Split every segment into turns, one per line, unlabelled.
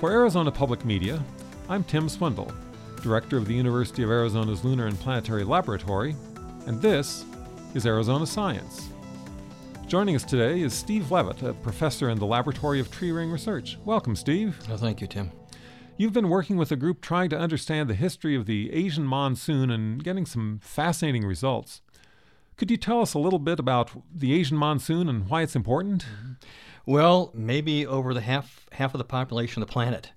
For Arizona Public Media, I'm Tim Swindle, Director of the University of Arizona's Lunar and Planetary Laboratory, and this is Arizona Science. Joining us today is Steve Leavitt, a professor in the Laboratory of Tree Ring Research. Welcome, Steve.
Oh, thank you, Tim.
You've been working with a group trying to understand the history of the Asian monsoon and getting some fascinating results. Could you tell us a little bit about the Asian monsoon and why it's important? Mm-hmm.
Well, maybe over the half half of the population of the planet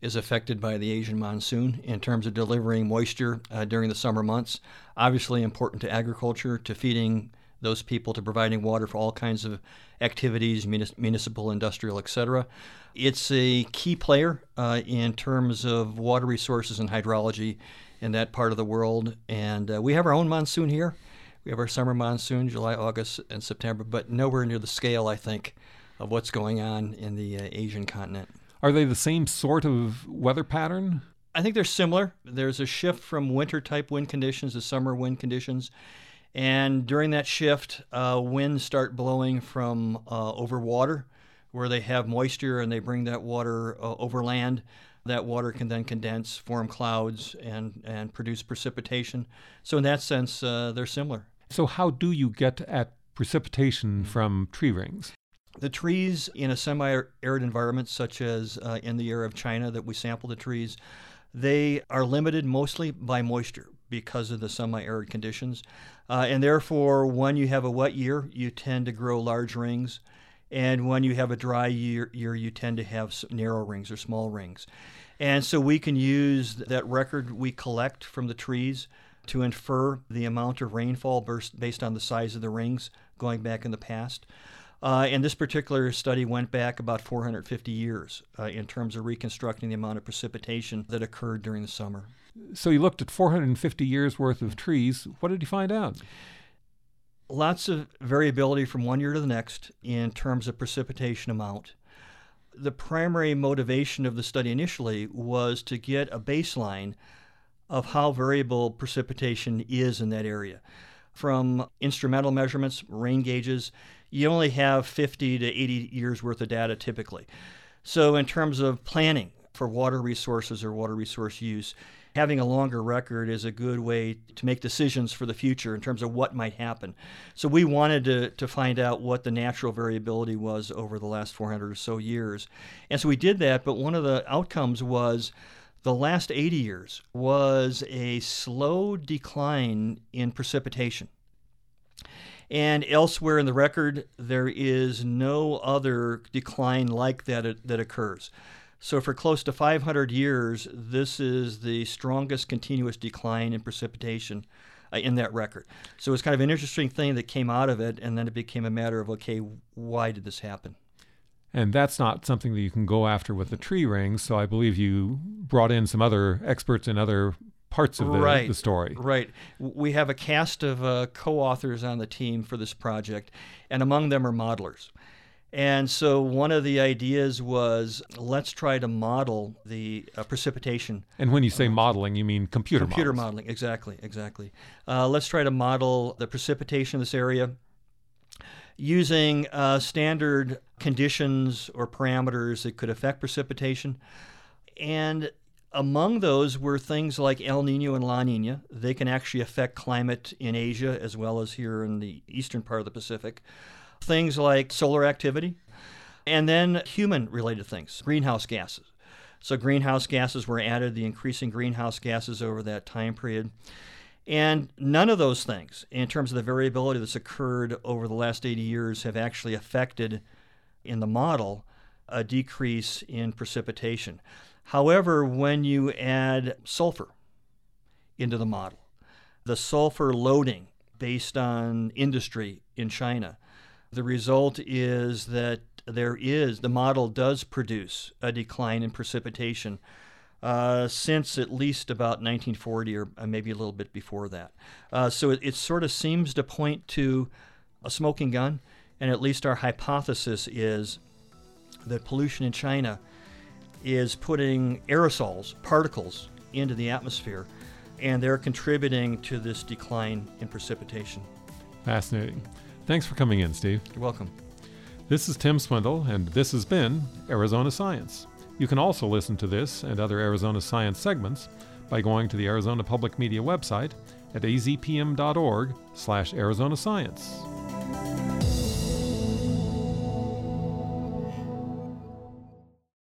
is affected by the Asian monsoon in terms of delivering moisture uh, during the summer months. Obviously, important to agriculture, to feeding those people to providing water for all kinds of activities, municipal, industrial, etc. It's a key player uh, in terms of water resources and hydrology in that part of the world. And uh, we have our own monsoon here. We have our summer monsoon, July, August, and September, but nowhere near the scale, I think, of what's going on in the uh, Asian continent.
Are they the same sort of weather pattern?
I think they're similar. There's a shift from winter type wind conditions to summer wind conditions. And during that shift, uh, winds start blowing from uh, over water where they have moisture and they bring that water uh, over land. That water can then condense, form clouds, and, and produce precipitation. So, in that sense, uh, they're similar.
So, how do you get at precipitation from tree rings?
The trees in a semi arid environment, such as uh, in the area of China that we sample the trees, they are limited mostly by moisture because of the semi arid conditions. Uh, and therefore, when you have a wet year, you tend to grow large rings. And when you have a dry year, year you tend to have narrow rings or small rings. And so we can use that record we collect from the trees to infer the amount of rainfall based on the size of the rings going back in the past. Uh, and this particular study went back about 450 years uh, in terms of reconstructing the amount of precipitation that occurred during the summer.
So you looked at 450 years worth of trees. What did you find out?
Lots of variability from one year to the next in terms of precipitation amount. The primary motivation of the study initially was to get a baseline of how variable precipitation is in that area. From instrumental measurements, rain gauges, you only have 50 to 80 years worth of data typically. So, in terms of planning for water resources or water resource use, having a longer record is a good way to make decisions for the future in terms of what might happen. So, we wanted to, to find out what the natural variability was over the last 400 or so years. And so we did that, but one of the outcomes was the last 80 years was a slow decline in precipitation. And elsewhere in the record, there is no other decline like that that occurs. So, for close to 500 years, this is the strongest continuous decline in precipitation uh, in that record. So, it's kind of an interesting thing that came out of it, and then it became a matter of okay, why did this happen?
And that's not something that you can go after with the tree rings. So, I believe you brought in some other experts in other parts of the,
right,
the story.
Right. We have a cast of uh, co authors on the team for this project, and among them are modelers. And so one of the ideas was let's try to model the uh, precipitation.
And when you say modeling, you mean computer modeling.
computer
models.
modeling, exactly, exactly. Uh, let's try to model the precipitation of this area using uh, standard conditions or parameters that could affect precipitation. And among those were things like El Nino and La Nina. They can actually affect climate in Asia as well as here in the eastern part of the Pacific. Things like solar activity, and then human related things, greenhouse gases. So, greenhouse gases were added, the increasing greenhouse gases over that time period. And none of those things, in terms of the variability that's occurred over the last 80 years, have actually affected in the model a decrease in precipitation. However, when you add sulfur into the model, the sulfur loading based on industry in China, the result is that there is, the model does produce a decline in precipitation uh, since at least about 1940 or uh, maybe a little bit before that. Uh, so it, it sort of seems to point to a smoking gun, and at least our hypothesis is that pollution in China is putting aerosols, particles, into the atmosphere, and they're contributing to this decline in precipitation.
Fascinating. Thanks for coming in, Steve.
You're welcome.
This is Tim Swindle, and this has been Arizona Science. You can also listen to this and other Arizona Science segments by going to the Arizona Public Media website at azpm.org slash Arizona Science.